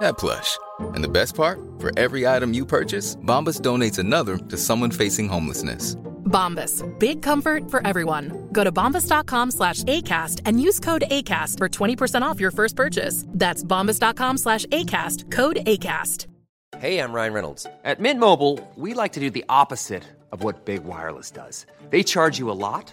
that plush. And the best part? For every item you purchase, Bombas donates another to someone facing homelessness. Bombas. Big comfort for everyone. Go to bombas.com slash ACAST and use code ACAST for 20% off your first purchase. That's bombas.com slash ACAST. Code ACAST. Hey, I'm Ryan Reynolds. At Mint Mobile, we like to do the opposite of what Big Wireless does. They charge you a lot,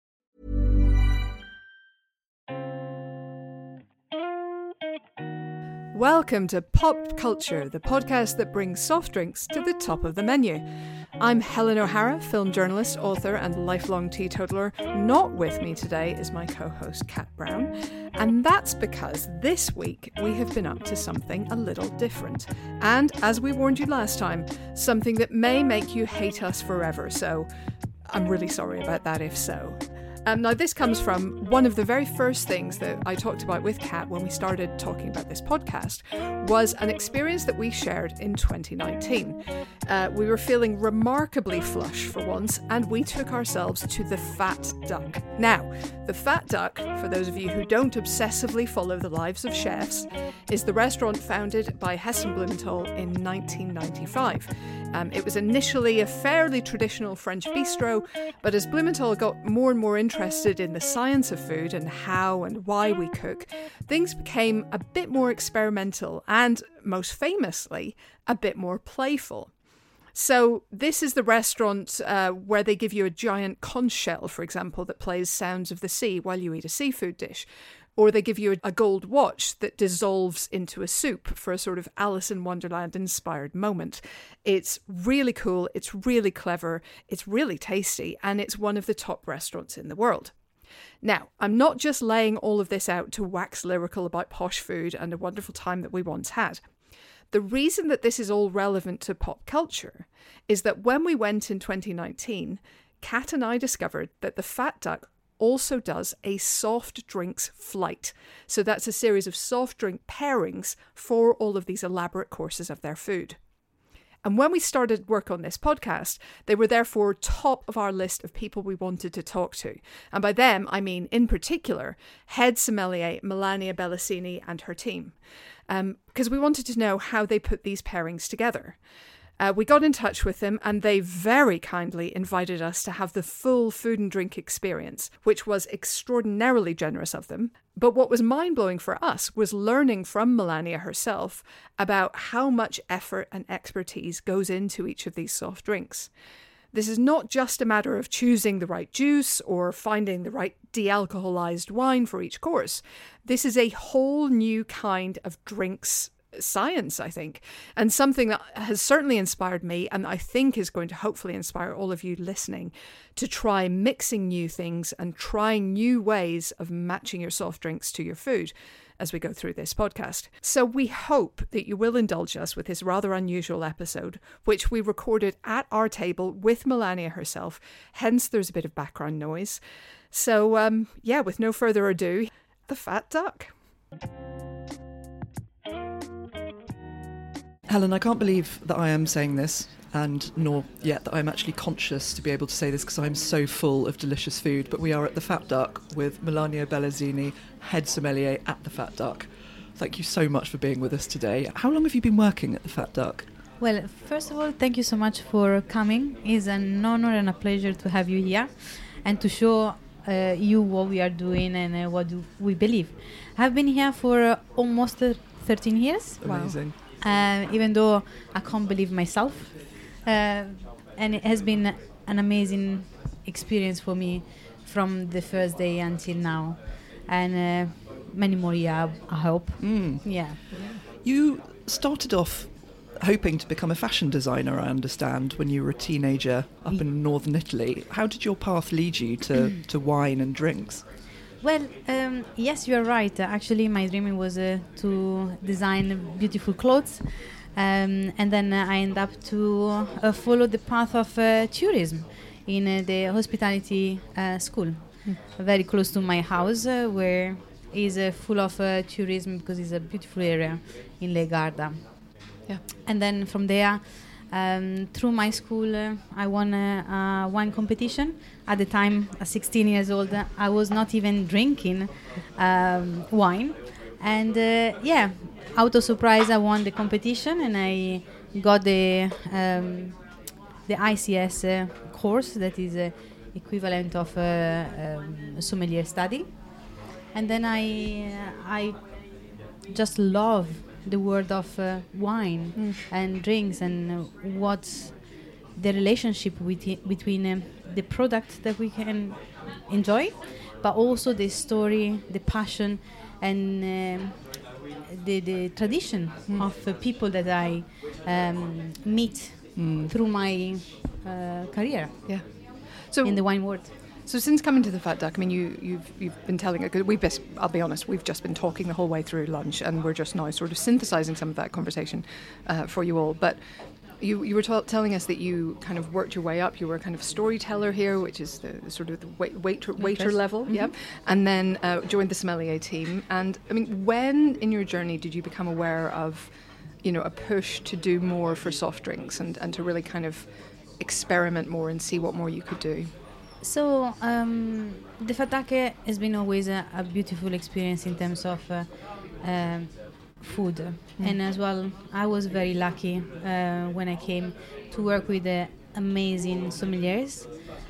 Welcome to Pop Culture, the podcast that brings soft drinks to the top of the menu. I'm Helen O'Hara, film journalist, author, and lifelong teetotaler. Not with me today is my co host, Kat Brown. And that's because this week we have been up to something a little different. And as we warned you last time, something that may make you hate us forever. So I'm really sorry about that if so. Um, now, this comes from one of the very first things that I talked about with Kat when we started talking about this podcast was an experience that we shared in 2019. Uh, we were feeling remarkably flush for once, and we took ourselves to the Fat Duck. Now, the Fat Duck, for those of you who don't obsessively follow the lives of chefs, is the restaurant founded by Heston Blumenthal in 1995. Um, it was initially a fairly traditional French bistro, but as Blumenthal got more and more interested in the science of food and how and why we cook, things became a bit more experimental and, most famously, a bit more playful. So, this is the restaurant uh, where they give you a giant conch shell, for example, that plays sounds of the sea while you eat a seafood dish. Or they give you a, gold watch that dissolves into a soup for a sort of Alice in Wonderland inspired moment. It's really cool, it's really clever, it's really tasty, and it's one of the top restaurants in the world. Now, I'm not just laying all of this out to wax lyrical about posh food and a wonderful time that we once had. The reason that this is all relevant to pop culture is that when we went in 2019, Kat and I discovered that the Fat Duck also does a soft drinks flight. So that's a series of soft drink pairings for all of these elaborate courses of their food. And when we started work on this podcast, they were therefore top of our list of people we wanted to talk to. And by them, I mean, in particular, head sommelier Melania Bellesini and her team. Um, because we wanted to know how they put these pairings together. Uh, we got in touch with them and they very kindly invited us to have the full food and drink experience, which was extraordinarily generous of them. But what was mind blowing for us was learning from Melania herself about how much effort and expertise goes into each of these soft drinks. This is not just a matter of choosing the right juice or finding the right de alcoholized wine for each course. This is a whole new kind of drinks science, I think, and something that has certainly inspired me, and I think is going to hopefully inspire all of you listening to try mixing new things and trying new ways of matching your soft drinks to your food as we go through this podcast. So we hope that you will indulge us with this rather unusual episode, which we recorded at our table with Melania herself, hence there's a bit of background noise. So, um, yeah, with no further ado, the fat duck. Helen, I can't believe that I am saying this, and nor yet that I'm actually conscious to be able to say this because I'm so full of delicious food. But we are at the Fat Duck with Melania Bellesini, head sommelier at the Fat Duck. Thank you so much for being with us today. How long have you been working at the Fat Duck? Well, first of all, thank you so much for coming. It's an honor and a pleasure to have you here. and to show uh, you what we are doing and uh, what do we believe. I've been here for uh, almost uh, 13 years. Amazing. Uh, even though I can't believe myself, uh, and it has been an amazing experience for me from the first day until now, and uh, many more years, I hope. Mm. Yeah. You started off hoping to become a fashion designer, I understand, when you were a teenager up in northern Italy. How did your path lead you to, to wine and drinks? Well, um, yes, you are right. Uh, actually, my dream was uh, to design beautiful clothes, um, and then uh, I end up to uh, follow the path of uh, tourism in uh, the hospitality uh, school, very close to my house, uh, where is uh, full of uh, tourism because it's a beautiful area in Lake Garda. Yeah. And then from there, um, through my school, uh, I won a, a wine competition. At the time, at 16 years old, uh, I was not even drinking um, wine. And uh, yeah, out of surprise, I won the competition and I got the um, the ICS uh, course that is uh, equivalent of uh, um, sommelier study. And then I I just love the world of uh, wine and drinks and uh, what's the relationship with between um, the product that we can enjoy, but also the story, the passion, and um, the, the tradition of uh, people that I um, meet through my uh, career Yeah. So in the wine world. So since coming to the Fat Duck, I mean, you, you've you've been telling it. We best, I'll be honest, we've just been talking the whole way through lunch, and we're just now sort of synthesizing some of that conversation uh, for you all. But you you were t- telling us that you kind of worked your way up. You were a kind of storyteller here, which is the, the sort of the wait, waiter, waiter level, yeah. And then uh, joined the sommelier team. And I mean, when in your journey did you become aware of, you know, a push to do more for soft drinks and, and to really kind of experiment more and see what more you could do? So um, the Fat Duck has been always a, a beautiful experience in terms of uh, um, food, and as well, I was very lucky uh, when I came to work with the amazing sommeliers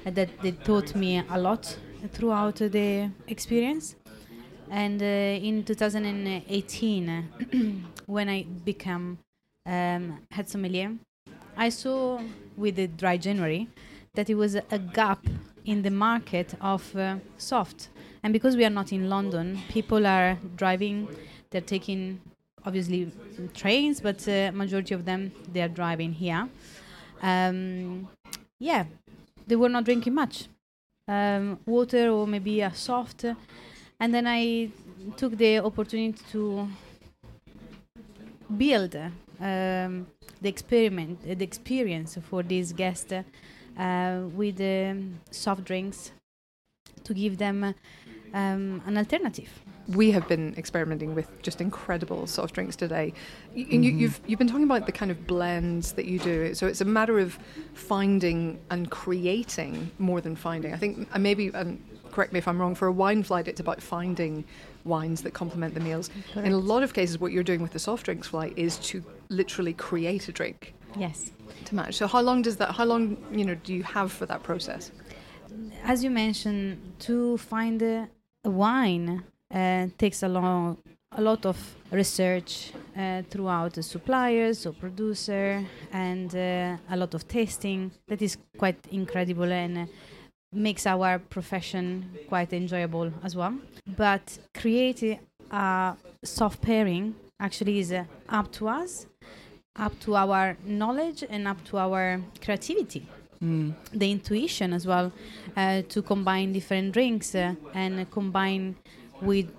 uh, that they taught me a lot throughout the experience. And uh, in 2018, when I became um, head sommelier, I saw with the dry January that it was a gap in the market of uh, soft. And because we are not in London, people are driving, they're taking obviously trains, but uh, majority of them they are driving here. Um, yeah, they were not drinking much um, water or maybe a soft. And then I took the opportunity to build um, the experiment, the experience for these guests uh, with um, soft drinks to give them um, an alternative. we have been experimenting with just incredible soft drinks today. Y- and you, you've you've been talking about the kind of blends that you do. So it's a matter of finding and creating more than finding. I think uh, maybe and correct me if I'm wrong. For a wine flight, it's about finding wines that complement the meals. In a lot of cases, what you're doing with the soft drinks flight is to literally create a drink Yes. to match. So how long does that? How long you know do you have for that process? As you mentioned, to find a, wine uh, takes a long, a lot of research uh, throughout the suppliers or producer, and uh, a lot of tasting. That is quite incredible and uh, makes our profession quite enjoyable as well. But creating a soft pairing actually is uh, up to us, up to our knowledge, and up to our creativity. The intuition as well uh, to combine different drinks uh, and combine with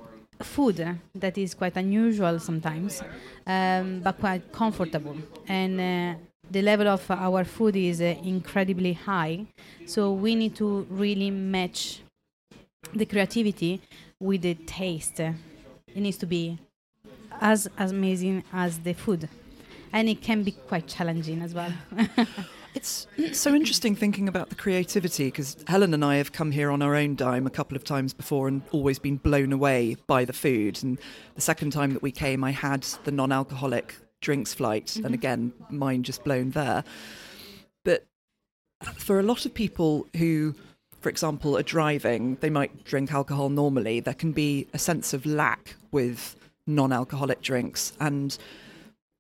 food uh, that is quite unusual sometimes um, but quite comfortable. And uh, the level of our food is uh, incredibly high. So we need to really match the creativity with the taste. It needs to be as, as amazing as the food and it can be quite challenging as well It's so interesting thinking about the creativity because Helen and I have come here on our own dime a couple of times before and always been blown away by the food. And the second time that we came, I had the non alcoholic drinks flight, and mm-hmm. again, mine just blown there. But for a lot of people who for example, are driving, they might drink alcohol normally. There can be a sense of lack with non alcoholic drinks. And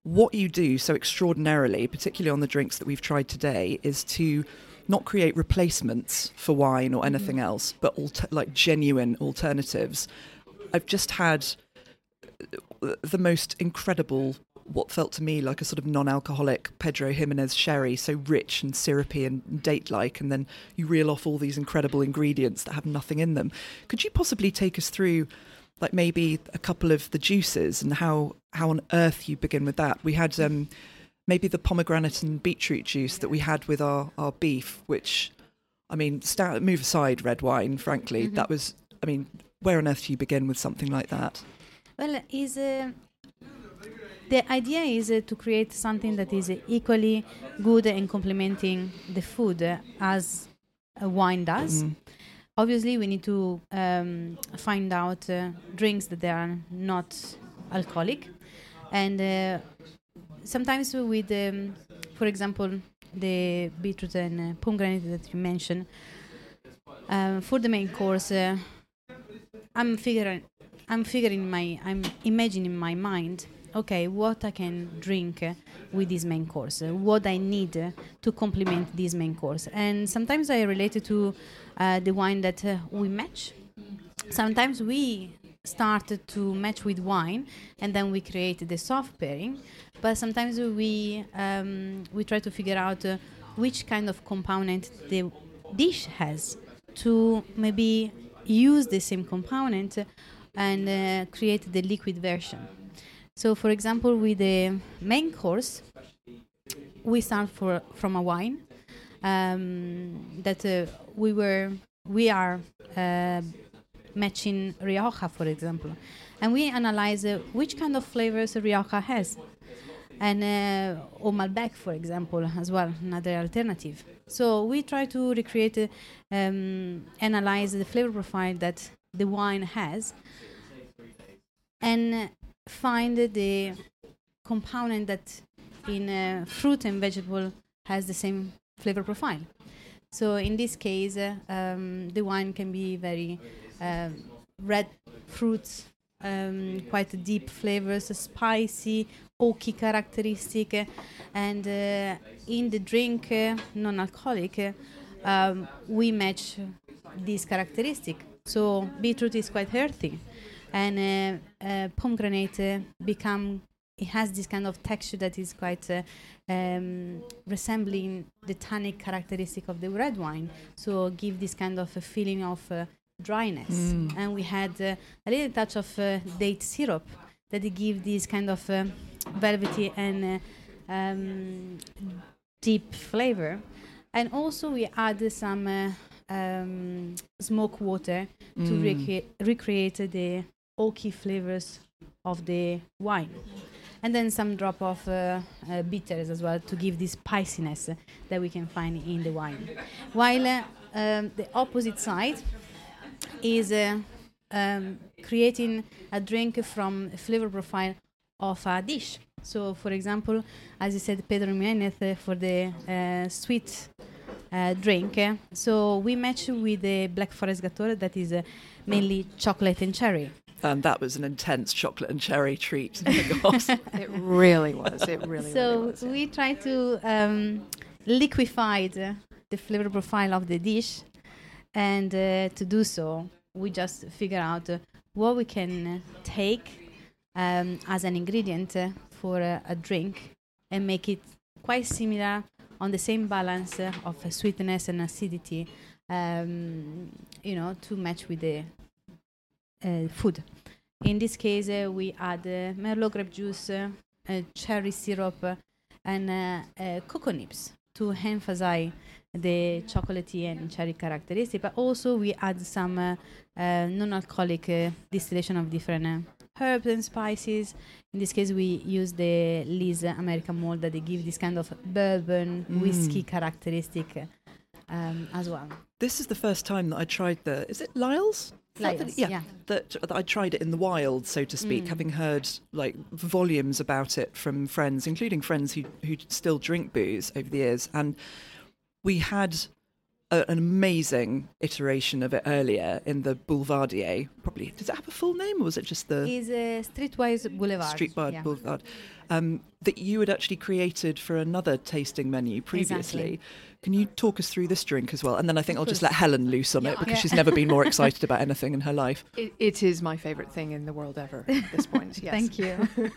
what you do so extraordinarily, particularly on the drinks that we've tried today, is to not create replacements for wine or mm-hmm. anything else, but alter- like genuine alternatives. I've just had uh, the most incredible, what felt to me like a sort of non alcoholic Pedro Ximénez sherry, so rich and syrupy and date like, and then you reel off all these incredible ingredients that have nothing in them. Could you possibly take us through? Like maybe a couple of the juices and how how on earth you begin with that. We had um, maybe the pomegranate and beetroot juice that we had with our, our beef, which I mean, move aside red wine. Frankly, Mhm. that was. I mean, where on earth do you begin with something like that? Well, is uh, the idea is uh, to create something that is uh, equally good and complementing the food uh, as a wine does. Mm. Obviously, we need to um, find out uh, drinks that they are not alcoholic, and uh, sometimes with, um, for example, the beetroot and uh, pomegranate that you mentioned. Um, for the main course, uh, I'm figuring, I'm figuring my, I'm imagining in my mind. Okay, what I can drink with this main course, what I need to complement this main course, and sometimes I relate it to uh, the wine that uh, we match. Sometimes we start to match with wine, and then we create the soft pairing. But sometimes we um, we try to figure out uh, which kind of component the dish has to maybe use the same component and uh, create the liquid version. So, for example, with the main course, we start for from a wine um, that uh, we were we are uh, matching Rioja, for example, and we analyze uh, which kind of flavors Rioja has, and uh, or Malbec, for example, as well, another alternative. So we try to recreate, uh, um, analyze the flavor profile that the wine has, and find the component that in uh, fruit and vegetable has the same flavor profile. So in this case, uh, um, the wine can be very um, red fruits, um, quite deep flavors, spicy, oaky characteristic, uh, and uh, in the drink, uh, non-alcoholic, uh, um, we match this characteristic. So beetroot is quite earthy, and uh, uh, pomegranate uh, become it has this kind of texture that is quite uh, um, resembling the tannic characteristic of the red wine. So give this kind of a feeling of uh, dryness. Mm. And we had uh, a little touch of uh, date syrup that give this kind of uh, velvety and uh, um, deep flavor. And also we add some uh, um, smoke water to Mm. recre- recreate the oaky flavors of the wine. And then some drop of uh, uh, bitters as well to give this spiciness that we can find in the wine. While uh, um, the opposite side is uh, um, creating a drink from a flavor profile of a dish. So, for example, as you said, Pedro Ximénez uh, for the uh, sweet uh, drink. so we match with the Black Forest Gateau that is uh, mainly chocolate and cherry. And that was an intense chocolate and cherry treat. It really was. It really, was so really was. we try to um, liquefy the, the flavor profile of the dish, and uh, to do so, we just figure out uh, what we can uh, take um, as an ingredient uh, for uh, a drink and make it quite similar on the same balance uh, of uh, sweetness and acidity, um, you know, to match with the food. In this case, uh, we add uh, Merlot grape juice, cherry syrup, and cocoa nibs to emphasize the chocolatey and cherry characteristic. But also, we add some uh, uh, non-alcoholic uh, distillation of different uh, herbs and spices. In this case, we use the Lyre's American Malt that they give this kind of bourbon whiskey Mm. characteristic uh, um, as well. this is the first time that I tried the. Is it Lyre's? Is that the- yeah, yeah. That, that I tried it in the wild, so to speak, Mm. having heard like volumes about it from friends, including friends who who still drink booze over the years, and we had a, an amazing iteration of it earlier in the Boulevardier. Probably does it have a full name or was it just the Is uh, Streetwise Boulevard. Streetwise yeah. Boulevard? Um, that you had actually created for another tasting menu previously. Exactly. Can you talk us through this drink as well? And then I think I'll just let Helen loose on it because Yeah. she's never been more excited about anything in her life. It, it is my favourite thing in the world ever at this point. Yes. Thank you.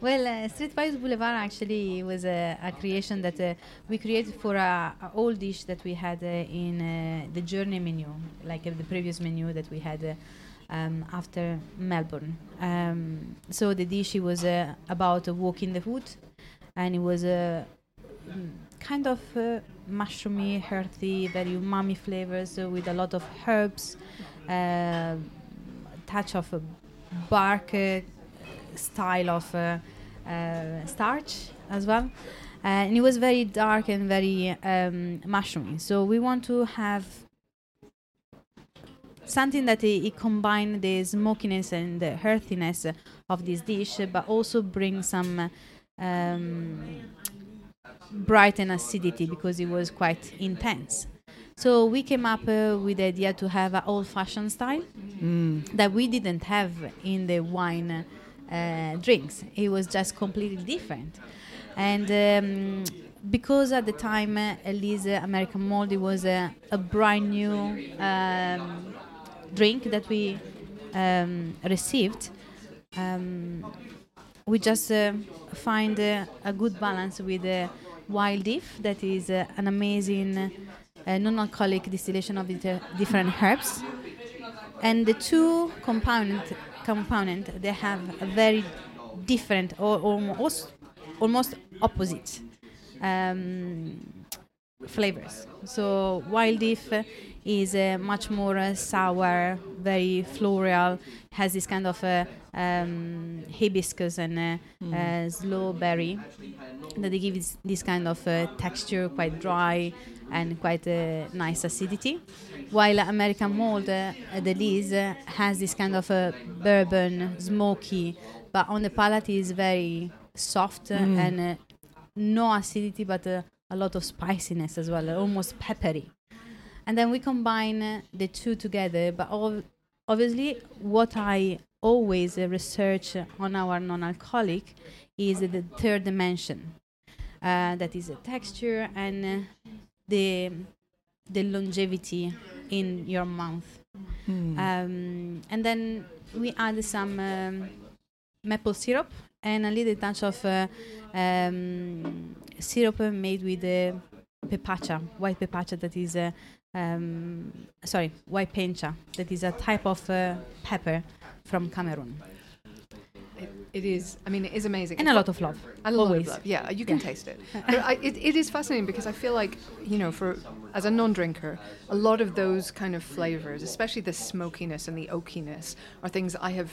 well, uh, Streetwise Boulevard actually was a, a creation that uh, we created for a, a old dish that we had uh, in uh, the journey menu, like uh, the previous menu that we had uh, um, after Melbourne. Um, so the dish was uh, about uh, walking the food, and it was a mm, kind of uh, mushroomy, earthy, very umami flavors uh, with a lot of herbs, uh, touch of uh, bark uh, style of uh, uh, starch as well. Uh, and it was very dark and very um, mushroomy. So we want to have something that it, it combine the smokiness and the earthiness of this dish, but also bring some um, bright and acidity because it was quite intense. So we came up uh, with the idea to have an old-fashioned style that we didn't have in the wine uh, drinks. It was just completely different, and um, because at the time uh, uh, American Moldy was a, a brand new um, drink that we um, received. Um, we just uh, find uh, a good balance with uh, Wild Eve that is uh, an amazing uh, non-alcoholic distillation of different herbs and the two component component they have a very different or almost almost opposite um, flavors so Wild Eve is uh, much more uh, sour very floral has this kind of uh, um, hibiscus and uh, uh, sloe berry that they give this, this kind of uh, texture quite dry and quite uh, nice acidity. While American Malt uh, the Lyre's has this kind of uh, bourbon smoky but on the palate is very soft uh, and uh, no acidity but uh, a lot of spiciness as well almost peppery and then we combine the two together but ov- obviously what i always uh, research on our non-alcoholic is the third dimension uh, that is the texture and the the longevity in your mouth. Um, and then we add some um, maple syrup and a little touch of uh, um, syrup made with uh, pepacha, white pepacha that is, uh, um, sorry, white Penja, that is a type of uh, pepper from Cameroon. It, it is. I mean, it is amazing. And a lot of love. A lot always. of love. Yeah, you can Yeah. taste it. But I, it. It is fascinating because I feel like you know, for as a non-drinker, a lot of those kind of flavors, especially the smokiness and the oakiness, are things I have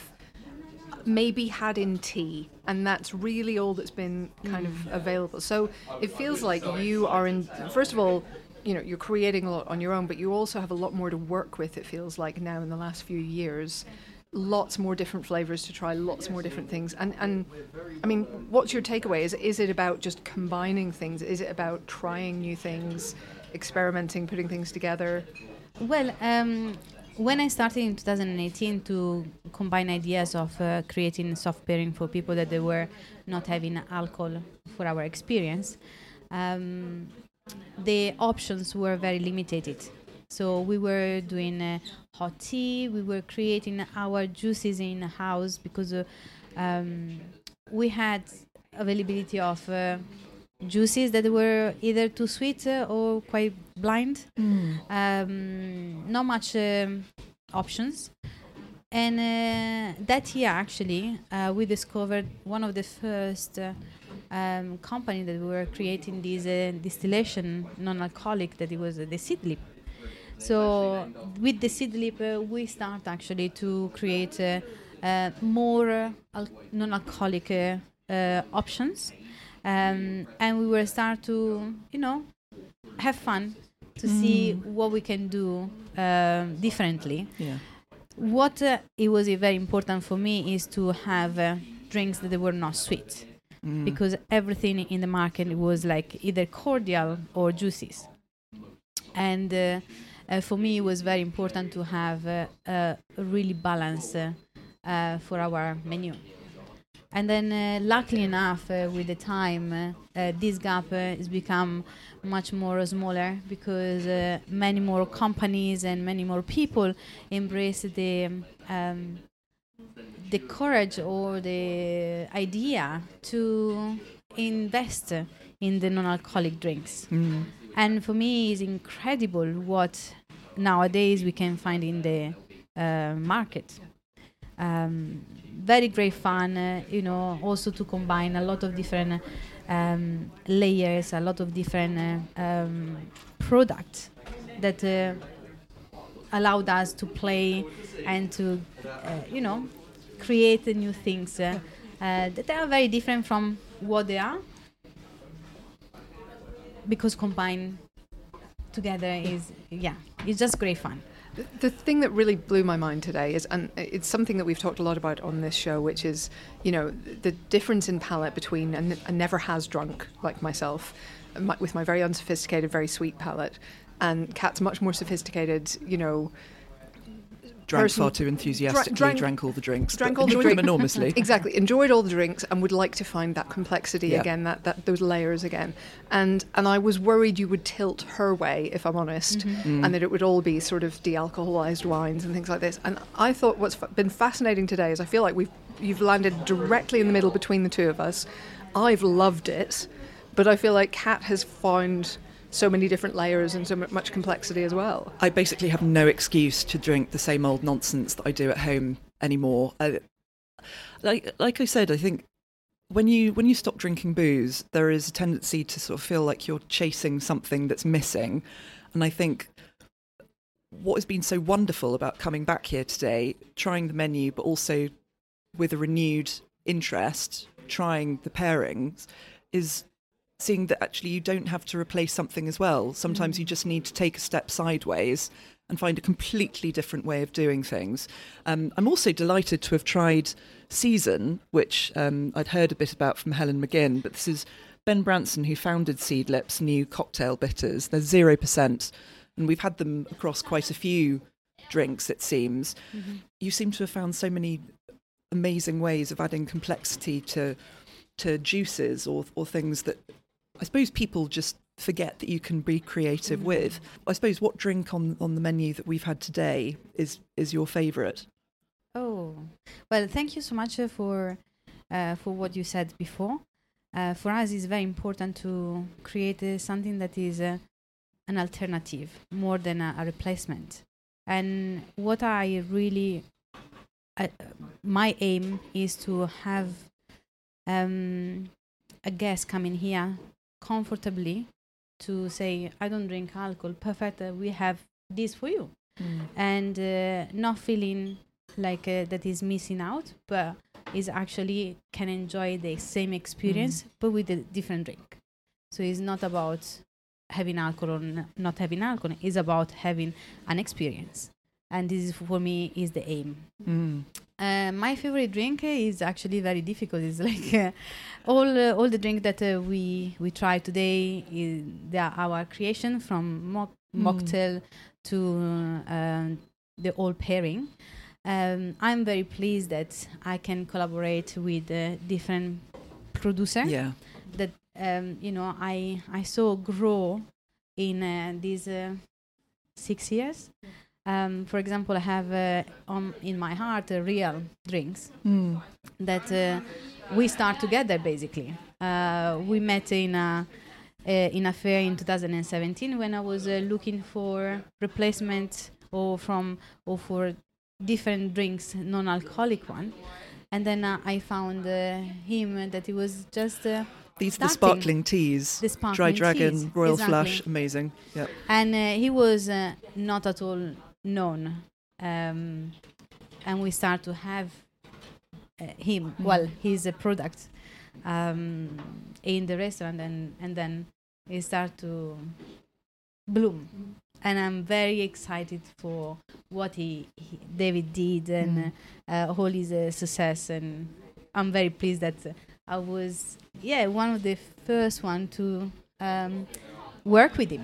maybe had in tea, and that's really all that's been kind of available. So it feels like you are in. First of all. You know, you're creating a lot on your own, but you also have a lot more to work with. It feels like now in the last few years, lots more different flavors to try, lots more different things. And and I mean, what's your takeaway? Is is it about just combining things? Is it about trying new things, experimenting, putting things together? Well, um, when I started in 2018 to combine ideas of uh, creating soft pairing for people that they were not having alcohol for our experience, um, the options were very limited. So we were doing uh, hot tea, we were creating our juices in house because uh, um, we had availability of uh, juices that were either too sweet uh, or quite blind. Um, not much um, options. And uh, that year, actually, uh, we discovered one of the first uh, um, company that we were creating this uh, distillation non-alcoholic that it was uh, the Seedlip. So with the Seedlip, uh, we start actually to create uh, uh, more uh, al- non-alcoholic uh, uh, options, um, and we will start to, you know, have fun to see what we can do uh, differently. Yeah. What uh, it was very important for me is to have uh, drinks that were not sweet, because everything in the market was like either cordial or juices. and uh, uh, for me, it was very important to have uh, a really balance uh, uh, for our menu. And then, uh, luckily enough, with the time, this gap has become much more smaller because many more companies and many more people embrace the um, the courage or the idea to invest in the non-alcoholic drinks. Mm. And for me, it's incredible what nowadays we can find in the uh, market. Um, very great fun, uh, you know, also to combine a lot of different um, layers, a lot of different uh, um, products that uh, allowed us to play and to, uh, you know, create new things uh, uh, that are very different from what they are. Because combined together is yeah it's just great fun. The- thing that really blew my mind today is, and it's something that we've talked a lot about on this show, which is, you know, the difference in palate between a, n- a never has drunk like myself, my, with my very unsophisticated, very sweet palate, and Kat's much more sophisticated, you know, Drank person- far too enthusiastically, drank- drank all the drinks, drank all the drinks enormously. exactly, enjoyed all the drinks, and would like to find that complexity Yeah. again, that, that those layers again. And and I was worried you would tilt her way, if I'm honest, Mm. and that it would all be sort of de-alcoholized wines and things like this. And I thought what's been fascinating today is I feel like we've you've landed directly in the middle between the two of us. I've loved it, but I feel like Kat has found so many different layers and so much complexity as well. I basically have no excuse to drink the same old nonsense that I do at home anymore. I, like like I said, I think when you when you stop drinking booze, there is a tendency to sort of feel like you're chasing something that's missing, and I think what has been so wonderful about coming back here today, trying the menu, but also with a renewed interest, trying the pairings, is seeing that actually you don't have to replace something as well. Sometimes you just need to take a step sideways and find a completely different way of doing things. Um, I'm also delighted to have tried Seasn, which um, I'd heard a bit about from Helen McGinn, but this is Ben Branson who founded Seedlip's new cocktail bitters. They're 0%, and we've had them across quite a few drinks, it seems. You seem to have found so many amazing ways of adding complexity to to juices or or things that I suppose people just forget that you can be creative with. I suppose what drink on on the menu that we've had today is is your favourite? Oh, well, thank you so much uh, for uh, for what you said before. Uh, for us, it's very important to create uh, something that is uh, an alternative more than a, a replacement. And what I really, uh, my aim is to have um, a guest coming here comfortably to say, "I don't drink alcohol. Perfect. Uh, we have this for you." and uh, not feeling like uh, that is missing out, but is actually can enjoy the same experience but with a different drink. So it's not about having alcohol or n- not having alcohol. It's about having an experience, and this is for me is the aim. Mm. Uh, my favorite drink uh, is actually very difficult. It's like uh, all uh, all the drink that uh, we we try today is they are our creation from mock, Mm. mocktail to um, the old pairing. Um, I'm very pleased that I can collaborate with uh, different producers. Yeah. that um, you know I I saw grow in uh, these uh, six years. Um, for example, I have uh, on in my heart uh, real drinks Mm. that uh, we start together. Basically, uh, we met in a uh, in a fair in 2017 when I was uh, looking for replacement or from or for different drinks, non-alcoholic one, and then uh, I found uh, him that he was just. Uh, These the sparkling teas. The Dry Dragon, teas, Royal exactly. Flush, amazing. Yep. and uh, he was uh, not at all known um, and we start to have uh, him. Well his a product um, in the restaurant and, and then he start to bloom. And i'm very excited for what he, he david did and uh, uh, all his uh, success and i'm very pleased that i was yeah one of the first one to um, work with him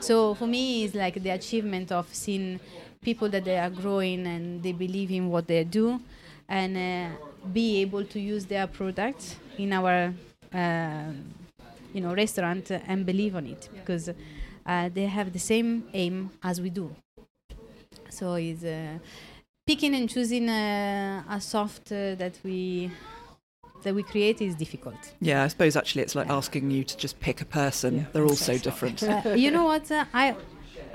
So for me, it's like the achievement of seeing people that they are growing and they believe in what they do, and uh, be able to use their product in our, uh, you know, restaurant and believe on it because uh, they have the same aim as we do. So it's uh, picking and choosing uh, a soft uh, that we that we create is difficult. Yeah, I suppose actually it's like asking you to just pick a person. They're all so different. Uh, you know what? Uh, I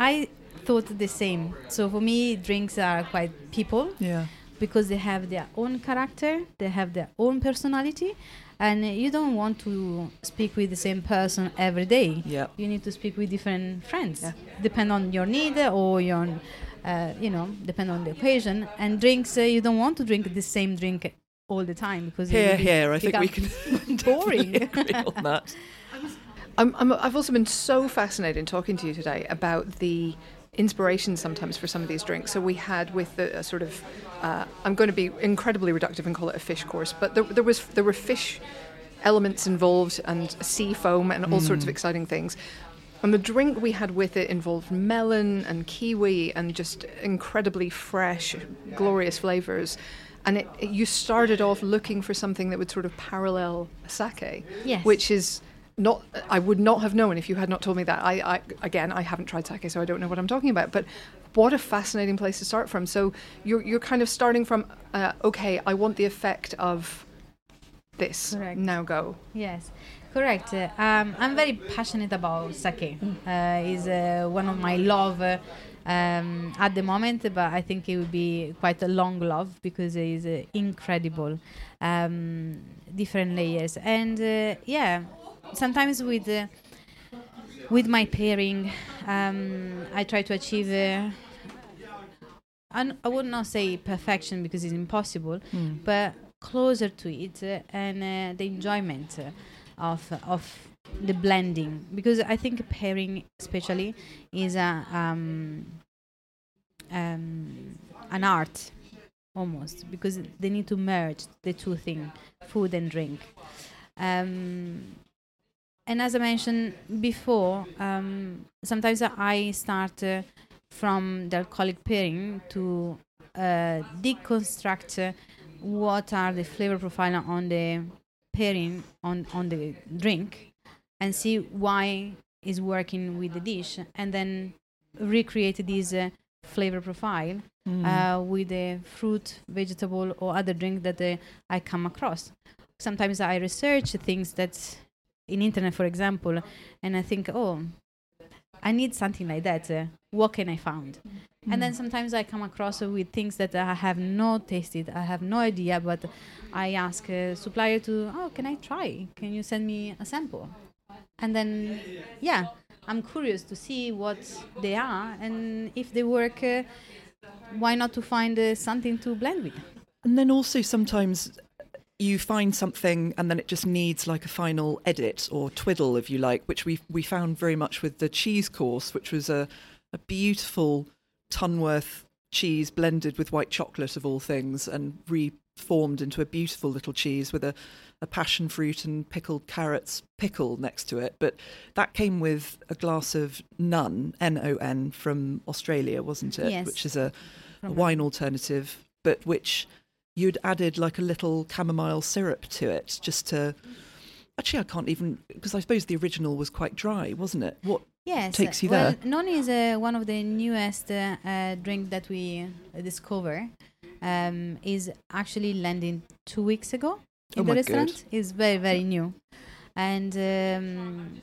I thought the same. So for me, drinks are quite people Yeah. because they have their own character, they have their own personality, and you don't want to speak with the same person every day. Yeah. You need to speak with different friends, yeah. depend on your need or your, uh, you know, depend on the occasion. And drinks, uh, you don't want to drink the same drink all the time because it Here, will here, I think we can boring. agree on that. I'm, I'm, I've also been so fascinated in talking to you today about the inspiration sometimes for some of these drinks. So we had with the a sort of, uh, I'm going to be incredibly reductive and call it a fish course, but there, there was there were fish elements involved and sea foam and all sorts of exciting things. And the drink we had with it involved melon and kiwi and just incredibly fresh, glorious flavors. And it, it- you started off looking for something that would sort of parallel sake, Yes. which is not. I would not have known if you had not told me that. I, I again, I haven't tried sake, so I don't know what I'm talking about. But what a fascinating place to start from. So you're you're kind of starting from, uh, okay, I want the effect of this. Correct. Now go. Yes, correct. Uh, um, I'm very passionate about sake. Uh, is uh, one of my love uh, um, at the moment, but I think it would be quite a long love because it is uh, incredible, um, different layers, and uh, yeah, sometimes with. Uh, with my pairing, um, I try to achieve. Uh, I, I would not say perfection because it's impossible, but closer to it uh, and uh, the enjoyment of of the blending because I think pairing especially is a um, um, an art almost because they need to merge the two things food and drink. Um, and as I mentioned before um, sometimes I start uh, from the alcoholic pairing to uh, deconstruct uh, what are the flavor profile on the pairing on on the drink and see why is working with the dish and then recreate this uh, flavor profile uh, with the fruit vegetable or other drink that uh, i come across sometimes i research things that in internet for example and i think oh i need something like that uh, what can i find and then sometimes I come across with things that I have not tasted, I have no idea, but I ask a supplier to, oh, can I try? Can you send me a sample? And then, yeah, I'm curious to see what they are, and if they work, uh, why not to find uh, something to blend with? And then also sometimes you find something and then it just needs like a final edit or twiddle, if you like, which we we found very much with the cheese course, which was a, a beautiful Tunworth cheese blended with white chocolate of all things and reformed into a beautiful little cheese with a, a passion fruit and pickled carrots pickle next to it. But that came with a glass of Non, N O N, from Australia, wasn't it? Yes. Which is a, a wine alternative, but which you'd added like a little chamomile syrup to it just to. Actually, I can't even because I suppose the original was quite dry, wasn't it? What Yes, takes you well, there? Non is uh, one of the newest uh, uh, drink that we uh, discover. Um, is actually landing two weeks ago in Oh the restaurant. God. It's very very new, and um,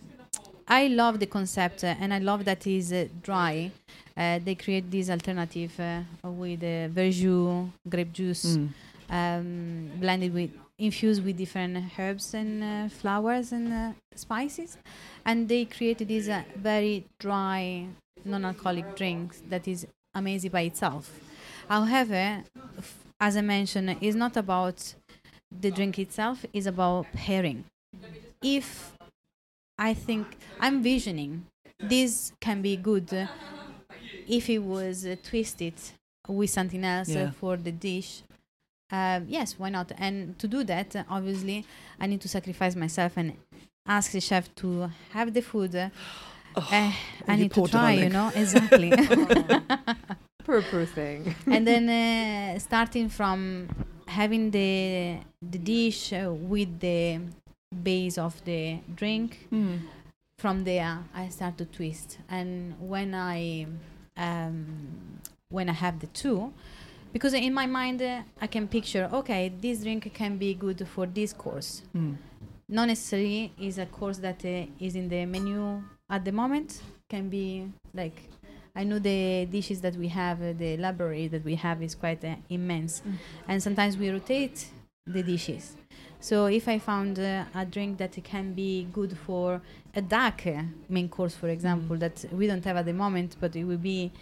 I love the concept uh, and I love that is uh, dry. Uh, they create this alternative uh, with uh, verjus, grape juice, Mm. um, blended with infused with different herbs and uh, flowers and uh, spices and they created this uh, very dry non-alcoholic drink that is amazing by itself however f- as i mentioned it's not about the drink itself is about pairing if i think i'm visioning this can be good uh, if it was uh, twisted with something else Yeah. uh, for the dish uh, yes, why not? And to do that, uh, obviously, I need to sacrifice myself and ask the chef to have the food uh, uh, I you need to try, you know, exactly. Poor, poor thing. and then uh, starting from having the the dish uh, with the base of the drink, Mm. from there I start to twist. And when I um, when I have the two, because in my mind uh, I can picture, okay, this drink can be good for this course. Mm. Not necessarily is a course that uh, is in the menu at the moment. Can be like I know the dishes that we have, uh, the library that we have is quite uh, immense, and sometimes we rotate the dishes. So if I found uh, a drink that can be good for a dark uh, main course, for example, that we don't have at the moment, but it will be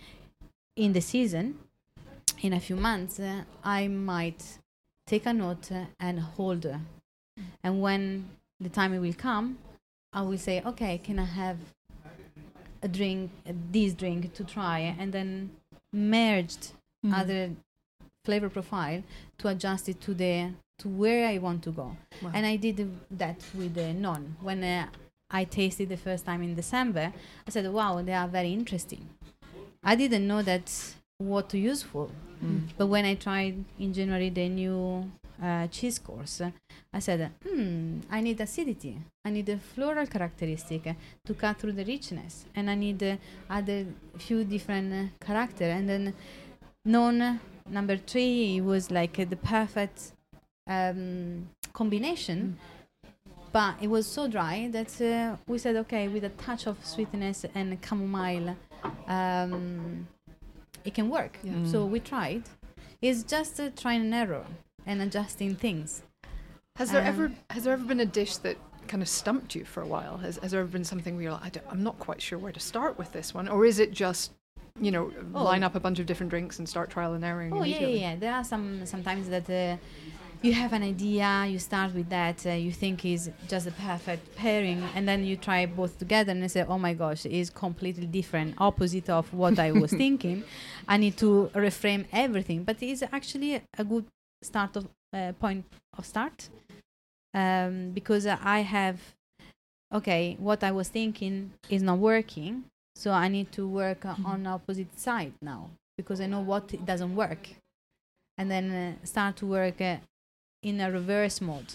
in the season, in a few months, uh, I might take a note uh, and hold. uh, And when the time will come, I will say, okay, can I have a drink, this drink to try, and then merged Mm. other flavor profile to adjust it to the to where I want to go. Wow. And I did that with the Non. When uh, I tasted the first time in December, I said, "Wow, they are very interesting." I didn't know that what to use for, Mm. but when I tried in January the new uh, cheese course, uh, I said, "Hmm, I need acidity. I need a floral characteristic uh, to cut through the richness, and I need uh, other few different uh, character." And then Non number three was like uh, the perfect um, combination but it was so dry that uh, we said okay with a touch of sweetness and chamomile um, it can work Yeah. so we tried it's just a trying and error and adjusting things Has there Um, ever has there ever been a dish that kind of stumped you for a while? Has, has there ever been something where you're like, I don't, I'm not quite sure where to start with this one, or is it just you know Oh. line up a bunch of different drinks and start trial and erroring? Oh yeah, yeah, yeah. There are some sometimes that uh, you have an idea, you start with that, uh, you think is just the perfect pairing, and then you try both together and you say, oh my gosh, it's completely different, opposite of what I was thinking. I need to reframe everything, but it's actually a good start of uh, point of start um, because I have okay, what I was thinking is not working, so I need to work uh, on opposite side now because I know what it doesn't work, and then uh, start to work uh, in a reverse mode.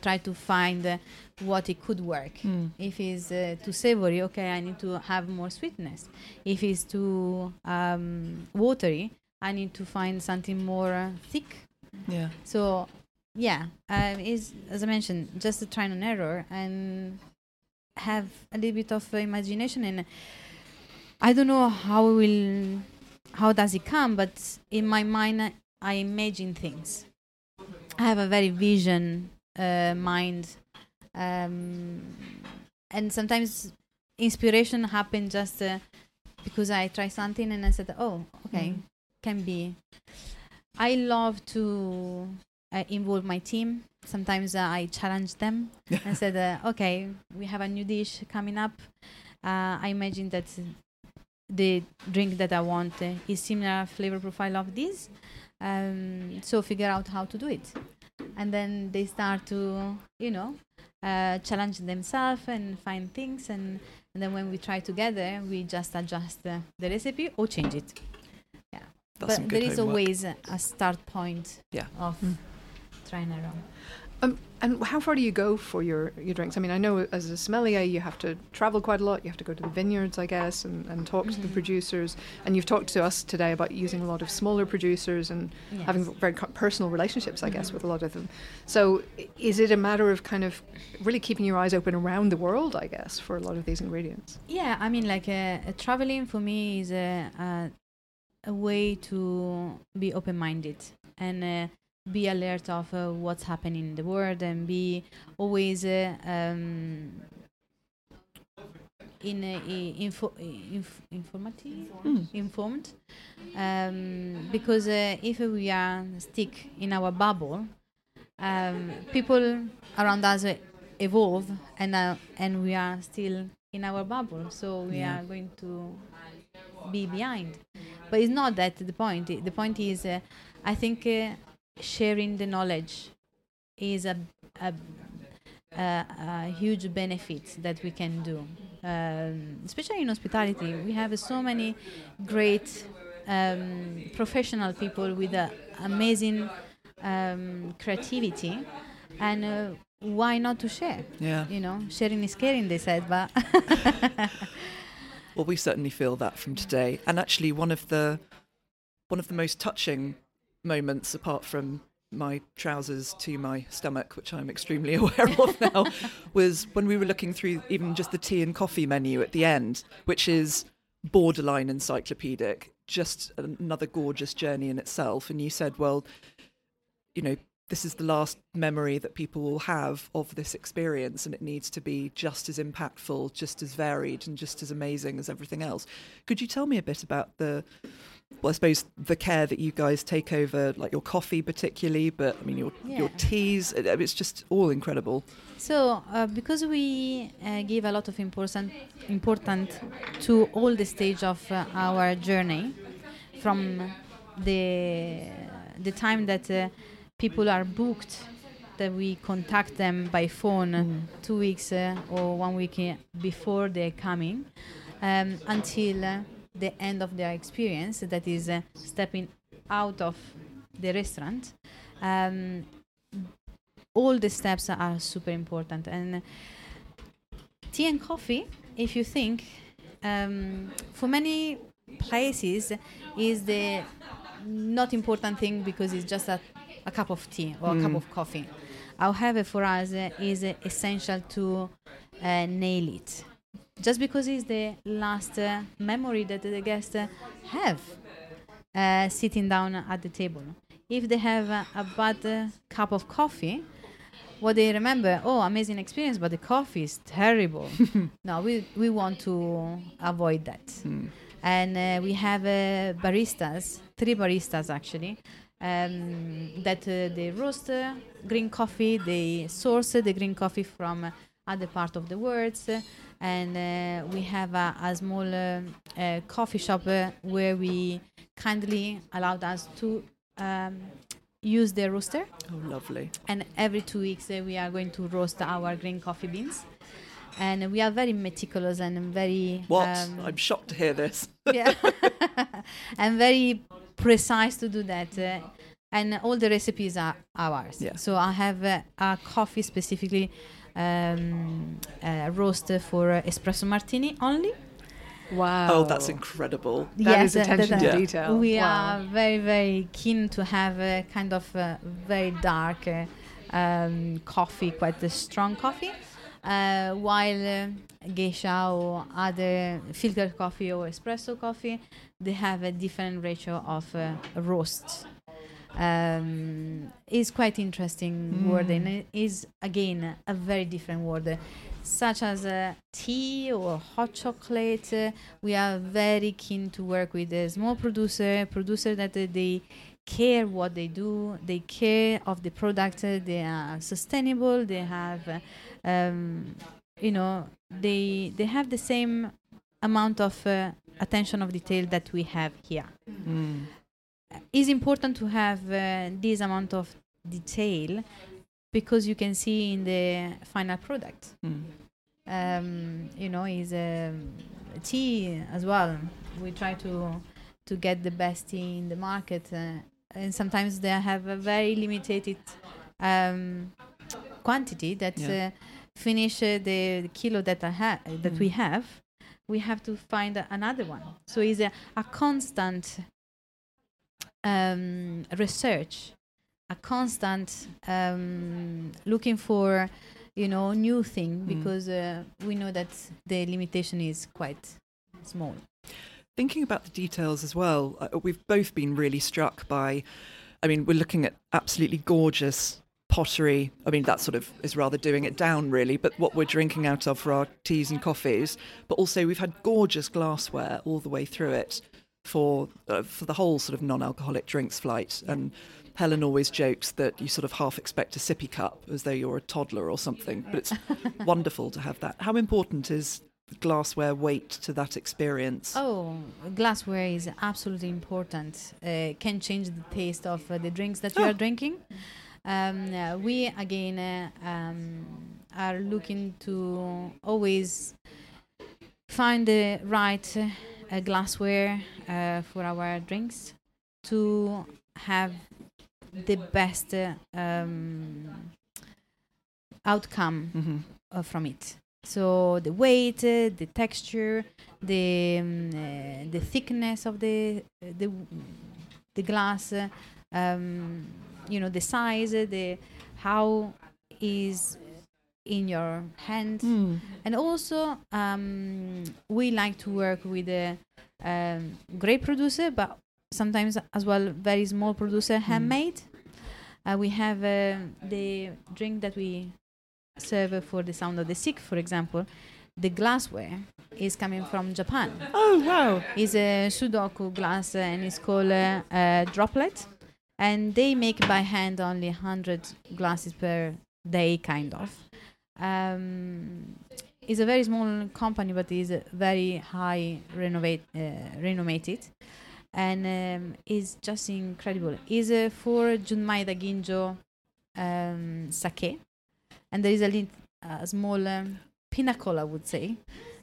Try to find uh, what it could work. Mm. If it's uh, too savory, okay, I need to have more sweetness. If it's too um, watery, I need to find something more uh, thick. Yeah. So, yeah, um, is as I mentioned, just a try and error and have a little bit of imagination. And I don't know how will, how does it come, but in my mind, I- I imagine things. I have a very vision uh, mind, um, and sometimes inspiration happens just uh, because I try something and I said, "Oh, okay, Mm. Can be." I love to uh, involve my team. Sometimes uh, I challenge them and said, uh, "Okay, we have a new dish coming up. Uh, I imagine that the drink that I want uh, is similar flavor profile of this. Um, so figure out how to do it." And then they start to, you know, uh, challenge themselves and find things and, and then when we try together we just adjust the recipe or change it That's some but good there is homework. always a a start point Yeah. of Mm. try and Um, and how far do you go for your, your drinks? I mean, I know as a sommelier you have to travel quite a lot. You have to go to the vineyards, I guess, and, and talk to the Mhm. producers. And you've talked to us today about using a lot of smaller producers and having very personal relationships, I guess, Mhm. with a lot of them. So is it a matter of kind of really keeping your eyes open around the world, I guess, for a lot of these ingredients? Yeah, I mean, like uh, uh, traveling for me is a, a a way to be open-minded and uh, be alert of uh, what's happening in the world and be always uh, um, in uh, info, inf- informative Mm. informed um, because uh, if we are stick in our bubble um, people around us evolve and uh, and we are still in our bubble so we Yeah. are going to be behind but it's not that the point the point is uh, i think uh, sharing the knowledge is a, a uh, uh, huge benefit that we can do, um, especially in hospitality. We have so many great um, professional people with uh, amazing um, creativity, and uh, why not to share? Yeah. You know, sharing is caring. They said, but Well, we certainly feel that from today. And actually, one of the one of the most touching moments, apart from my trousers to my stomach, which I'm extremely aware of now, was when we were looking through even just the tea and coffee menu at the end, which is borderline encyclopedic, just another gorgeous journey in itself. And you said, well, you know, this is the last memory that people will have of this experience, and it needs to be just as impactful, just as varied, and just as amazing as everything else. Could you tell me a bit about the, well, I suppose the care that you guys take over, like your coffee particularly, but I mean your your teas. It's just all incredible. So, uh, because we uh, give a lot of important important to all the stage of uh, our journey, from the the time that uh, people are booked, that we contact them by phone uh, two weeks uh, or one week uh, before they're coming, um, until uh, the end of their experience, that is uh, stepping out of the restaurant. Um, all the steps are super important and tea and coffee if you think um, for many places is the not important thing because it's just a, a cup of tea or a cup of coffee. However for us uh, is uh, essential to uh, nail it. Just because it's the last uh, memory that the guests uh, have uh, sitting down at the table. If they have uh, a bad uh, cup of coffee what they remember oh amazing experience but the coffee is terrible. No we, we want to avoid that. And uh, we have uh, baristas three baristas actually um, that uh, they roast uh, green coffee they source the green coffee from uh, other part of the world and uh, we have a, a small uh, uh, coffee shop uh, where we kindly allowed us to um, use the roaster Oh, lovely. and every two weeks we are going to roast our green coffee beans and we are very meticulous and very What? um, I'm shocked to hear this. yeah and very precise to do that uh, and all the recipes are ours Yeah. so i have uh, a coffee specifically um, uh, roast for uh, espresso martini only Wow. Oh, that's incredible. That is uh, attention to uh, detail. We Wow. are very, very keen to have a kind of uh, very dark uh, um, coffee, quite a strong coffee, uh, while uh, geisha or other filtered coffee or espresso coffee, they have a different ratio of uh, roast. Um, is quite interesting word and it is again a very different word such as uh, tea or hot chocolate. Uh, we are very keen to work with a small producer, producer that uh, they care what they do, they care of the product, uh, they are sustainable, they have, um, you know, they they have the same amount of uh, attention of detail that we have here. Mm. It's important to have uh, this amount of detail because you can see in the final product Mm. um, you know, is um, tea as well. We try to to get the best tea in the market, uh, and sometimes they have a very limited um, quantity that Yeah. uh, finish uh, the kilo that I have that we have. We have to find another one. So it's a, a constant um, research, a constant um, looking for you know new thing because uh, we know that the limitation is quite small Thinking about the details as well, uh, we've both been really struck by. I mean, we're looking at absolutely gorgeous pottery. I mean, that sort of is rather doing it down, really. But what we're drinking out of for our teas and coffees, but also we've had gorgeous glassware all the way through it for uh, for the whole sort of non-alcoholic drinks flight. And Helen always jokes that you sort of half expect a sippy cup as though you're a toddler or something. But it's wonderful to have that. How important is glassware weight to that experience? oh glassware is absolutely important uh, can change the taste of uh, the drinks that you Oh. are drinking um, we again uh, um, are looking to always find the right uh, glassware uh, for our drinks to have the best um, outcome hmm uh, from it. So the weight, the texture, the um, the thickness of the the the glass, um, you know, the size, the how is in your hand, Mm. and also um, we like to work with a um, great producer, but sometimes as well very small producer, handmade. Uh, we have uh, the drink that we serve for the sound of the sea, for example. The glassware is coming from Japan. Oh wow! It's a Sudoku glass uh, and it's called uh, uh, Droplet. And they make by hand only 100 glasses per day, kind of. Um, it's a very small company, but is very high renovate, uh. And um, is just incredible. Is uh, for Junmai Ginjo um, sake. And there is a, lit- a small um, pinnacle, I would say,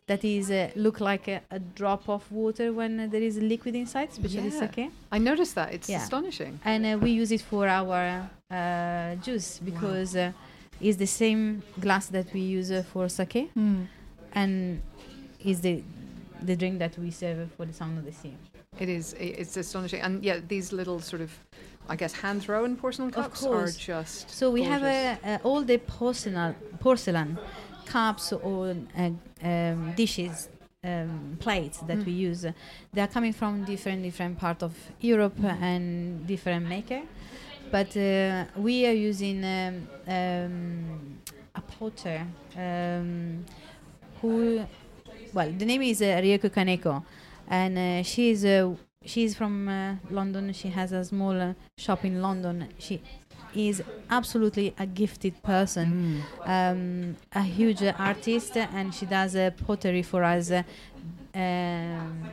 that is uh, look like a, a drop of water when uh, there is a liquid inside, especially Yeah. sake. I noticed that. It's Yeah. astonishing. And uh, we use it for our uh, juice because uh, it's the same glass that we use uh, for sake, Mm. and is the the drink that we serve for the sound of the sea. It is. It's astonishing. And yeah, these little sort of, I guess, hand thrown porcelain cups are just. So we have uh, uh, all the porcelain porcelain cups or uh, um, dishes. Um, plates that Mm. we use, uh, they are coming from different different part of Europe and different maker, but uh, we are using um, um, a potter um, who, well, the name is uh, Ryoko Kaneko, and uh, she is uh, she's from uh, London. She has a small uh, shop in London. She is absolutely a gifted person, um, a huge artist, and she does uh, pottery for us, uh, um,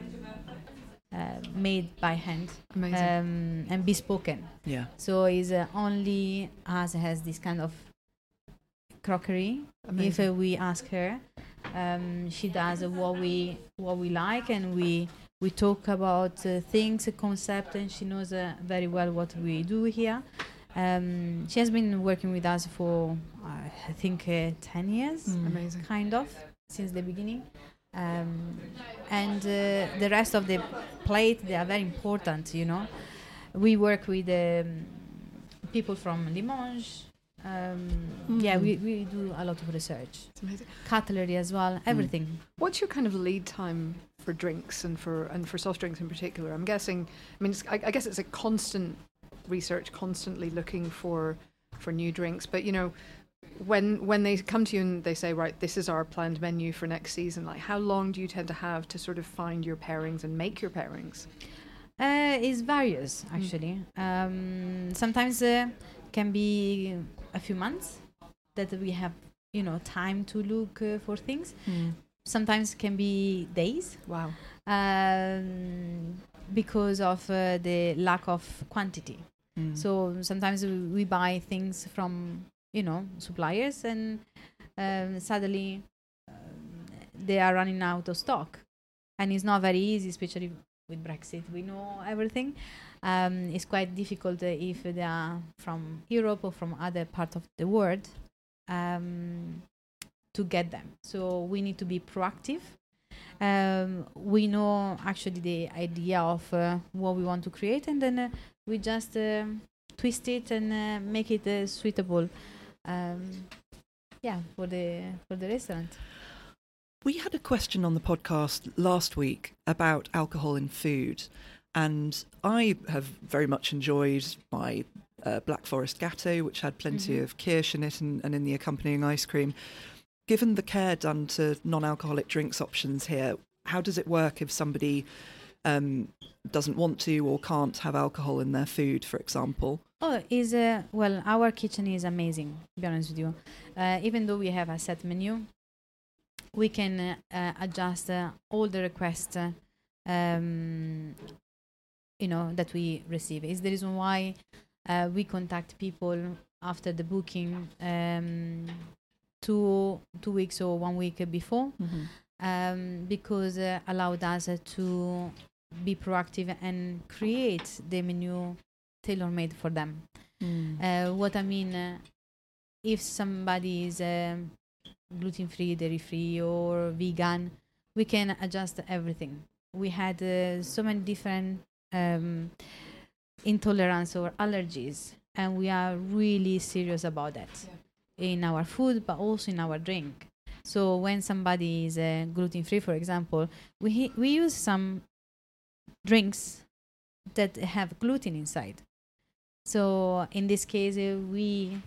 uh, made by hand Amazing. um, and bespoken. Yeah. So is uh, only us has this kind of crockery. If uh, we ask her, um, she does what we what we like, and we we talk about uh, things, a concept, and she knows uh, very well what we do here. Um, she has been working with us for uh, I think uh, ten years, Amazing. kind of since the beginning. Um, and uh, the rest of the plate they are very important you know we work with um, people from Limoges um, yeah Mm. we, we do a lot of research It's cutlery as well everything What's your kind of lead time for drinks and for and for soft drinks in particular? I'm guessing. I mean, it's, I, I guess it's a constant research, constantly looking for for new drinks. But you know, when when they come to you and they say, right, this is our planned menu for next season. Like, how long do you tend to have to sort of find your pairings and make your pairings? Uh, it's various actually. Um, sometimes uh, can be a few months that we have, you know, time to look uh, for things. Sometimes can be days Wow. um, because of uh, the lack of quantity. Mm. So sometimes we, buy things from you know suppliers and um, suddenly um, they are running out of stock, and it's not very easy, especially with Brexit. We know everything. Um, it's quite difficult if they are from Europe or from other part of the world um, to get them. So we need to be proactive. Um, we know actually the idea of uh, what we want to create, and then uh, we just um twist it and uh, make it uh, suitable. Um, yeah, for the for the restaurant. We had a question on the podcast last week about alcohol in food, and I have very much enjoyed my uh, Black Forest Gateau, which had plenty Mhm. of kirsch in it and, and in the accompanying ice cream. Given the care done to non alcoholic drinks options here, how does it work if somebody um, doesn't want to or can't have alcohol in their food, for example? Oh, is uh, well, our kitchen is amazing. To be honest with you, uh, even though we have a set menu, we can uh, uh, adjust uh, all the requests. Uh, um, you know that we receive is the reason why uh, we contact people after the booking um, two two weeks or one week before Mm-hmm. um, because uh, allowed us uh, to be proactive and create the menu tailor made for them. Mm. Uh, what I mean, uh, if somebody is um, gluten free, dairy free, or vegan, we can adjust everything. We had uh, so many different um, intolerance or allergies, and we are really serious about that in our food, but also in our drink. So when somebody is uh, gluten free, for example, we we use some drinks that have gluten inside. So in this case, we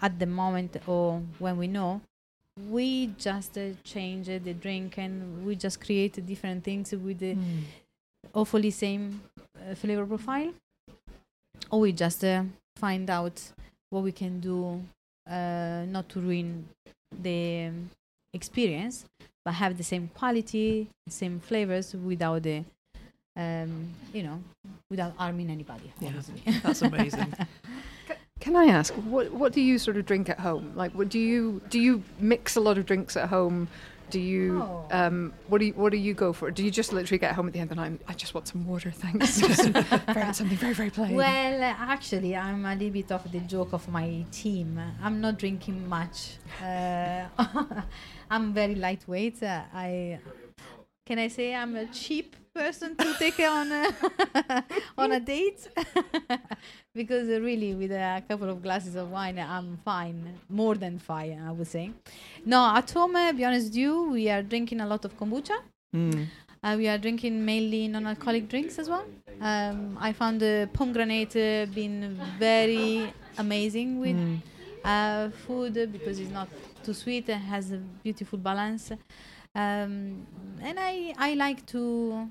at the moment or when we know, we just uh, change the drink and we just create different things with the Mm. hopefully same uh, flavor profile, or we just uh, find out what we can do uh, not to ruin the um, experience, but have the same quality, same flavors without the, um, you know, without harming anybody. Yeah, obviously. that's amazing. Can I ask what what do you sort of drink at home? Like, what do you do? You mix a lot of drinks at home. Do you Oh. um what do you what do you go for? Do you just literally get home at the end of the night? I just want some water, thanks. Just very, something very very plain. Well, uh, actually, I'm a little bit of the joke of my team. I'm not drinking much. Uh, I'm very lightweight. Uh, I can I say I'm a cheap person to take on a, on a date because really with a couple of glasses of wine I'm fine, more than fine, I would say. No, at home, uh, be honest with you, we are drinking a lot of kombucha. Mm. Uh, we are drinking mainly non-alcoholic drinks as well. Um, I found the pomegranate uh, being very amazing with Mm. uh, food because it's not too sweet and has a beautiful balance. Um, and I, I like to,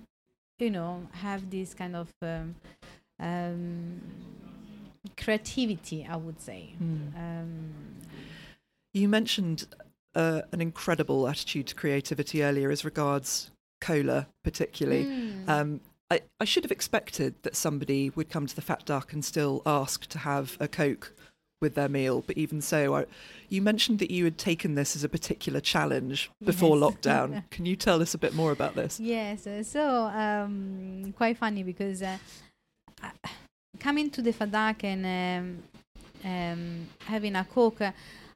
you know, have this kind of um, um, creativity, I would say. Mm. Um, You mentioned uh, an incredible attitude to creativity earlier as regards cola, particularly. mm. Um, I, I should have expected that somebody would come to the Fat Duck and still ask to have a Coke with their meal, but even so, I, you mentioned that you had taken this as a particular challenge before Yes. lockdown. Can you tell us a bit more about this? Yes, uh, so um, quite funny because uh, coming to the Fat Duck and um, um, having a Coke, uh,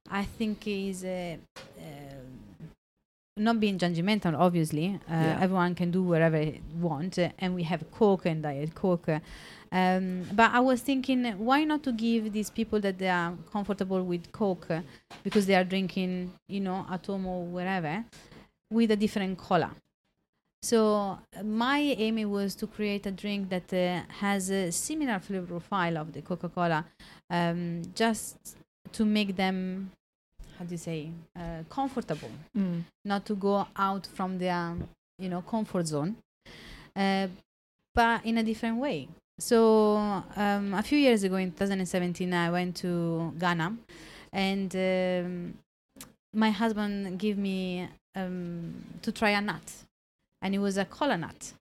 I think is uh, not being judgmental. Obviously, uh, Yeah. everyone can do whatever they want, uh, and we have Coke and Diet Coke. uh, Um, but I was thinking, why not to give these people that they are comfortable with Coke uh, because they are drinking, you know, at home or wherever, with a different cola. So uh, my aim was to create a drink that uh, has a similar flavor profile of the Coca-Cola, um, just to make them, how do you say, uh, comfortable, Mm. not to go out from their, you know, comfort zone, uh, but in a different way. So um, a few years ago, in 2017, I went to Ghana, and um, my husband gave me um, to try a nut, and it was a cola nut,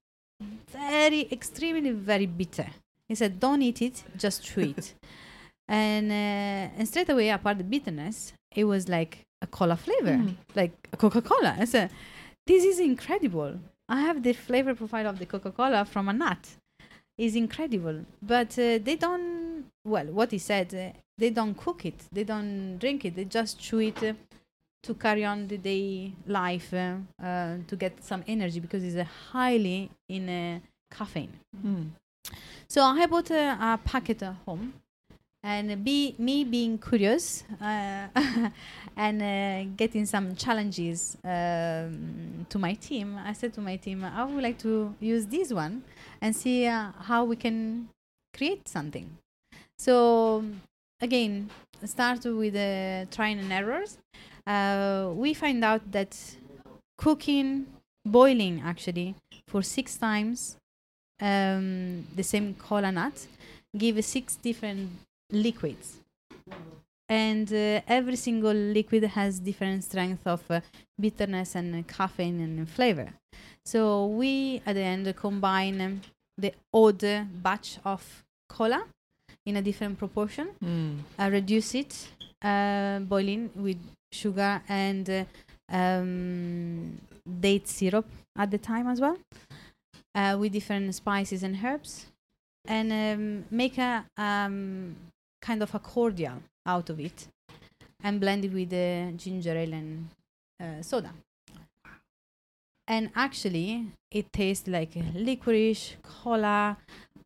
very extremely very bitter. He said, "Don't eat it, just chew it." and uh, and straight away, apart the bitterness, it was like a cola flavor, Mm. like a Coca-Cola. I said, "This is incredible. I have the flavor profile of the Coca-Cola from a nut. It's incredible." But uh, they don't. Well, what he said, uh, they don't cook it. They don't drink it. They just chew it. Uh, to carry on the day life uh, uh, to get some energy because it's uh, highly in uh, caffeine. Mm. So I bought a, a packet at home, and be me being curious uh, and uh, getting some challenges um, to my team. I said to my team, I would like to use this one and see uh, how we can create something. So again, start with uh, trying and errors. Uh, we find out that cooking, boiling actually for six times um, the same cola nut give six different liquids. And uh, every single liquid has different strength of uh, bitterness and uh, caffeine and flavor. So we at the end combine um, the odd batch of cola in a different proportion. Mm. uh, reduce it uh, boiling with sugar and uh, um, date syrup at the time as well, uh, with different spices and herbs, and um, make a um, kind of a cordial out of it, and blend it with the ginger ale and uh, soda. And actually, it tastes like licorice, cola,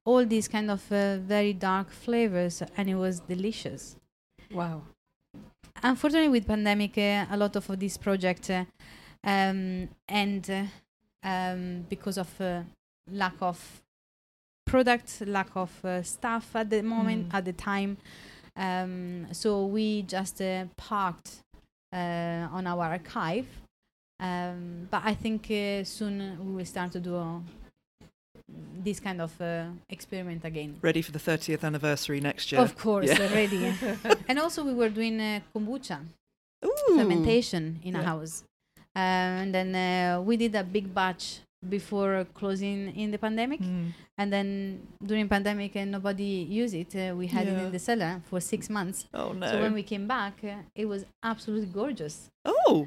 all these kind of uh, very dark flavors, and it was delicious Wow. unfortunately with pandemic uh, a lot of these projects uh, um, and uh, um, because of uh, lack of product lack of uh, staff at the moment Mm. at the time um, so we just uh, parked uh, on our archive um, but i think uh, soon we will start to do uh, this kind of uh, experiment again Ready for the 30th anniversary next year. of course Yeah. already and also we were doing uh, kombucha Ooh. fermentation in a house. Um, and then uh, we did a big batch before closing in the pandemic. Mm. And then during pandemic and nobody used it, uh, we had it in the cellar for six months. Oh no. So when we came back, uh, it was absolutely gorgeous, oh.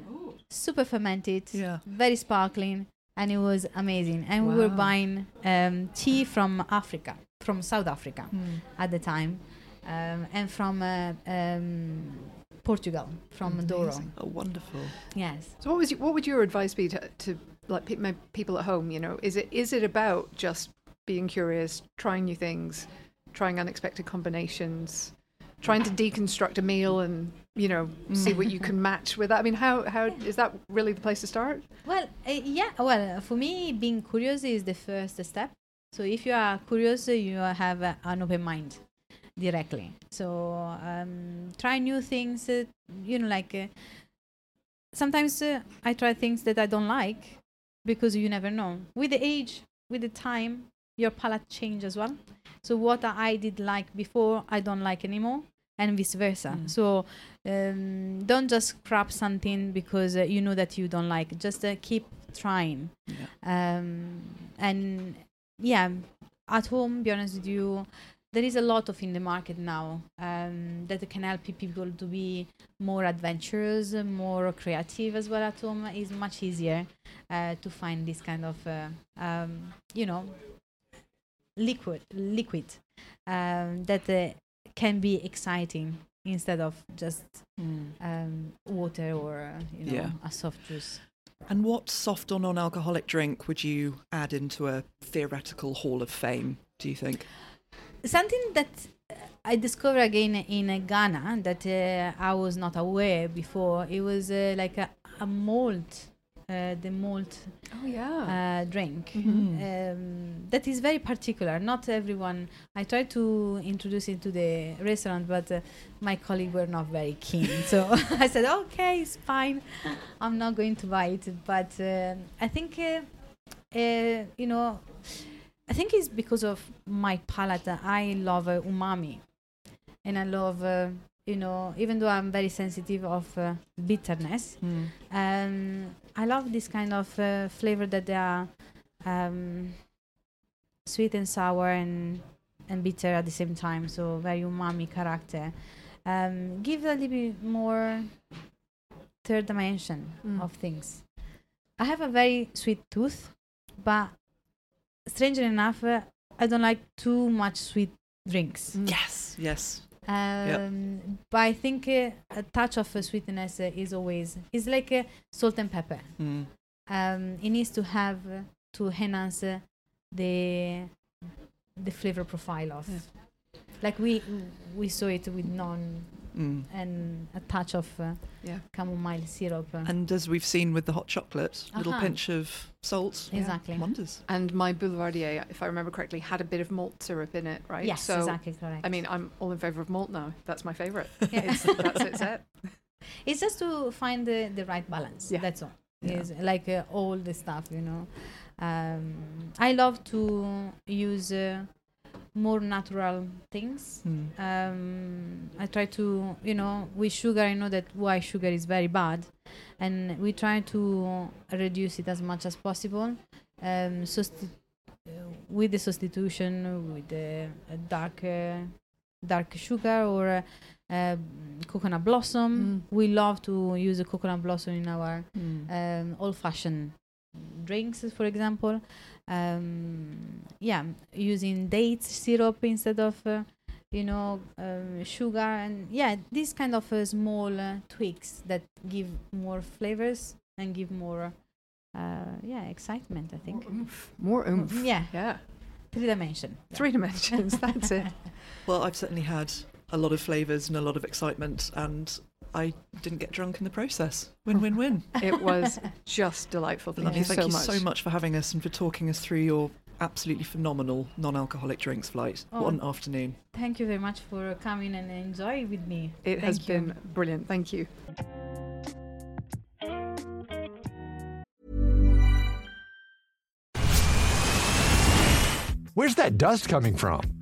super fermented, Yeah. very sparkling, and it was amazing. And we were buying um, tea from Africa, from South Africa Mm. at the time, um, and from uh, um, Portugal, from Douro. Amazing. Oh, wonderful. Yes. So what was y- what would your advice be to, to like pe- my people at home? You know, is it is it about just being curious, trying new things, trying unexpected combinations, trying to deconstruct a meal and you know see what you can match with that? I mean, how how is that really the place to start? Well, uh, yeah. Well, uh, for me, being curious is the first step. So if you are curious, uh, you have uh, an open mind directly. So um, try new things. Uh, you know, like uh, sometimes uh, I try things that I don't like because you never know. With the age, with the time, your palate change as well. So what I did like before, I don't like anymore, and vice versa. Mm. So um, don't just scrap something because uh, you know that you don't like. Just uh, keep trying. Yeah. Um, and yeah, at home, be honest with you, there is a lot of in the market now um, that can help people to be more adventurous, more creative as well at home. It's much easier uh, to find this kind of, uh, um, you know, liquid, liquid um, that uh, can be exciting instead of just Mm. um, water or uh, you know Yeah. a soft juice. And what soft or non-alcoholic drink would you add into a theoretical hall of fame? Do you think? Something that uh, I discovered again in uh, Ghana that uh, I was not aware before. It was uh, like a, a malt, uh, the malt Oh yeah. uh, drink. Mhm. Um, that is very particular. Not everyone. I tried to introduce it to the restaurant, but uh, my colleague were not very keen. so I said, "Okay, it's fine. I'm not going to buy it." But uh, I think, uh, uh, you know, I think it's because of my palate. that I love uh, umami, and I love, uh, you know, even though I'm very sensitive of uh, bitterness, Mm. um, I love this kind of uh, flavor that they are um, sweet and sour and and bitter at the same time. So very umami character. Um, give a little bit more third dimension Mm. of things. I have a very sweet tooth, but strangely enough, uh, I don't like too much sweet drinks. Mm. Yes. Yes. Um, But I think uh, a touch of uh, sweetness uh, is always it's like uh, salt and pepper. Mm. Um, it needs to have uh, to enhance uh, the the flavor profile of. Yeah. Like we we saw it with Non Mm. and a touch of uh, Yeah. chamomile syrup. uh, And as we've seen with the hot chocolate, a little pinch of salt. exactly. Wonders. And my boulevardier, if I remember correctly, had a bit of malt syrup in it, right? Yes, so, exactly correct. I mean, I'm all in favour of malt now. That's my favourite. Yeah. It's, that's it's it. it's just to find the, the right balance. Yeah. That's all. Yeah. Is like uh, all the stuff, you know. Um, I love to use uh, more natural things. Mm. Um, I try to, you know, with sugar. I know that white sugar is very bad, and we try to reduce it as much as possible. Um, uh, with the substitution with the uh, dark, uh, dark sugar or uh, uh, coconut blossom. We love to use a coconut blossom in our um, old-fashioned drinks, for example. Um, yeah, using dates syrup instead of uh, you know um, sugar, and yeah, these kind of uh, small uh, tweaks that give more flavors and give more uh, yeah excitement. I think. More oomph. Yeah, Yeah. three dimension. Three dimensions. That's it. Well, I've certainly had a lot of flavours and a lot of excitement, and I didn't get drunk in the process. Win, win, win. It was just delightful. Thank Melania, you thank so you much. so much for having us and for talking us through your absolutely phenomenal non-alcoholic drinks flight. Oh. What an afternoon! Thank you very much for coming and enjoy with me. It has you. been brilliant. Thank you. Where's that dust coming from?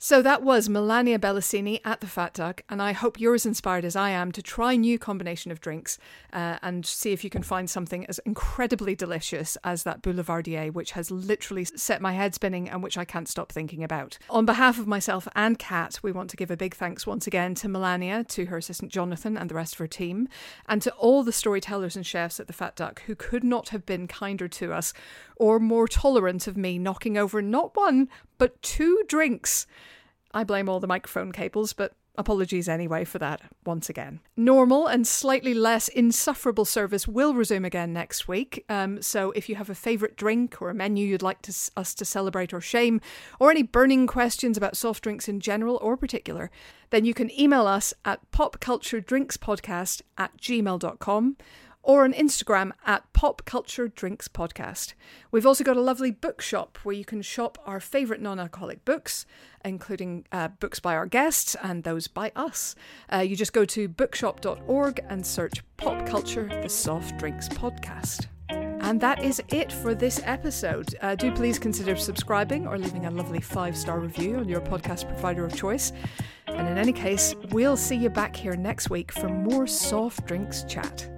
So that was Melania Bellesini at the Fat Duck, and I hope you're as inspired as I am to try new combination of drinks uh, and see if you can find something as incredibly delicious as that Boulevardier, which has literally set my head spinning and which I can't stop thinking about. On behalf of myself and Kat, we want to give a big thanks once again to Melania, to her assistant Jonathan, and the rest of her team, and to all the storytellers and chefs at the Fat Duck who could not have been kinder to us or more tolerant of me knocking over not one, but two drinks. I blame all the microphone cables, but apologies anyway for that once again. Normal and slightly less insufferable service will resume again next week. Um, so if you have a favourite drink or a menu you'd like to, us to celebrate or shame, or any burning questions about soft drinks in general or particular, then you can email us at popculturedrinkspodcast at gmail.com or on Instagram at Pop Culture Drinks Podcast. We've also got a lovely bookshop where you can shop our favourite non alcoholic books, including uh, books by our guests and those by us. Uh, you just go to bookshop.org and search Pop Culture the Soft Drinks Podcast. And that is it for this episode. Uh, do please consider subscribing or leaving a lovely five star review on your podcast provider of choice. And in any case, we'll see you back here next week for more soft drinks chat.